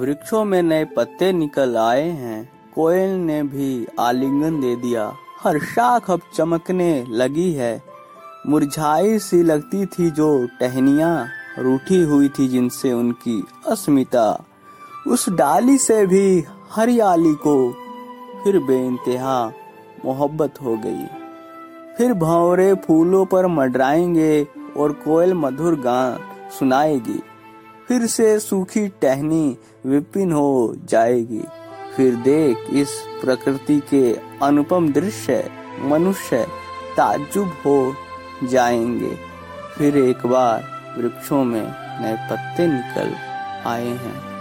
वृक्षों में नए पत्ते निकल आए हैं। कोयल ने भी आलिंगन दे दिया। हर शाख अब चमकने लगी है। मुरझाई सी लगती थी जो टहनिया रूठी हुई थी जिनसे उनकी अस्मिता। उस डाली से भी हरियाली को फिर बेइंतहा मोहब्बत हो गई। फिर भंवरे फूलों पर मडराएँगे और कोयल मधुर गान सुनाएगी। फिर से सूखी टहनी विपिन हो जाएगी। फिर देख, इस प्रकृति के अनुपम दृश्य, मनुष्य ताजुब हो जाएँगे। फिर एक बार वृक्षों में नए पत्ते निकल आए हैं।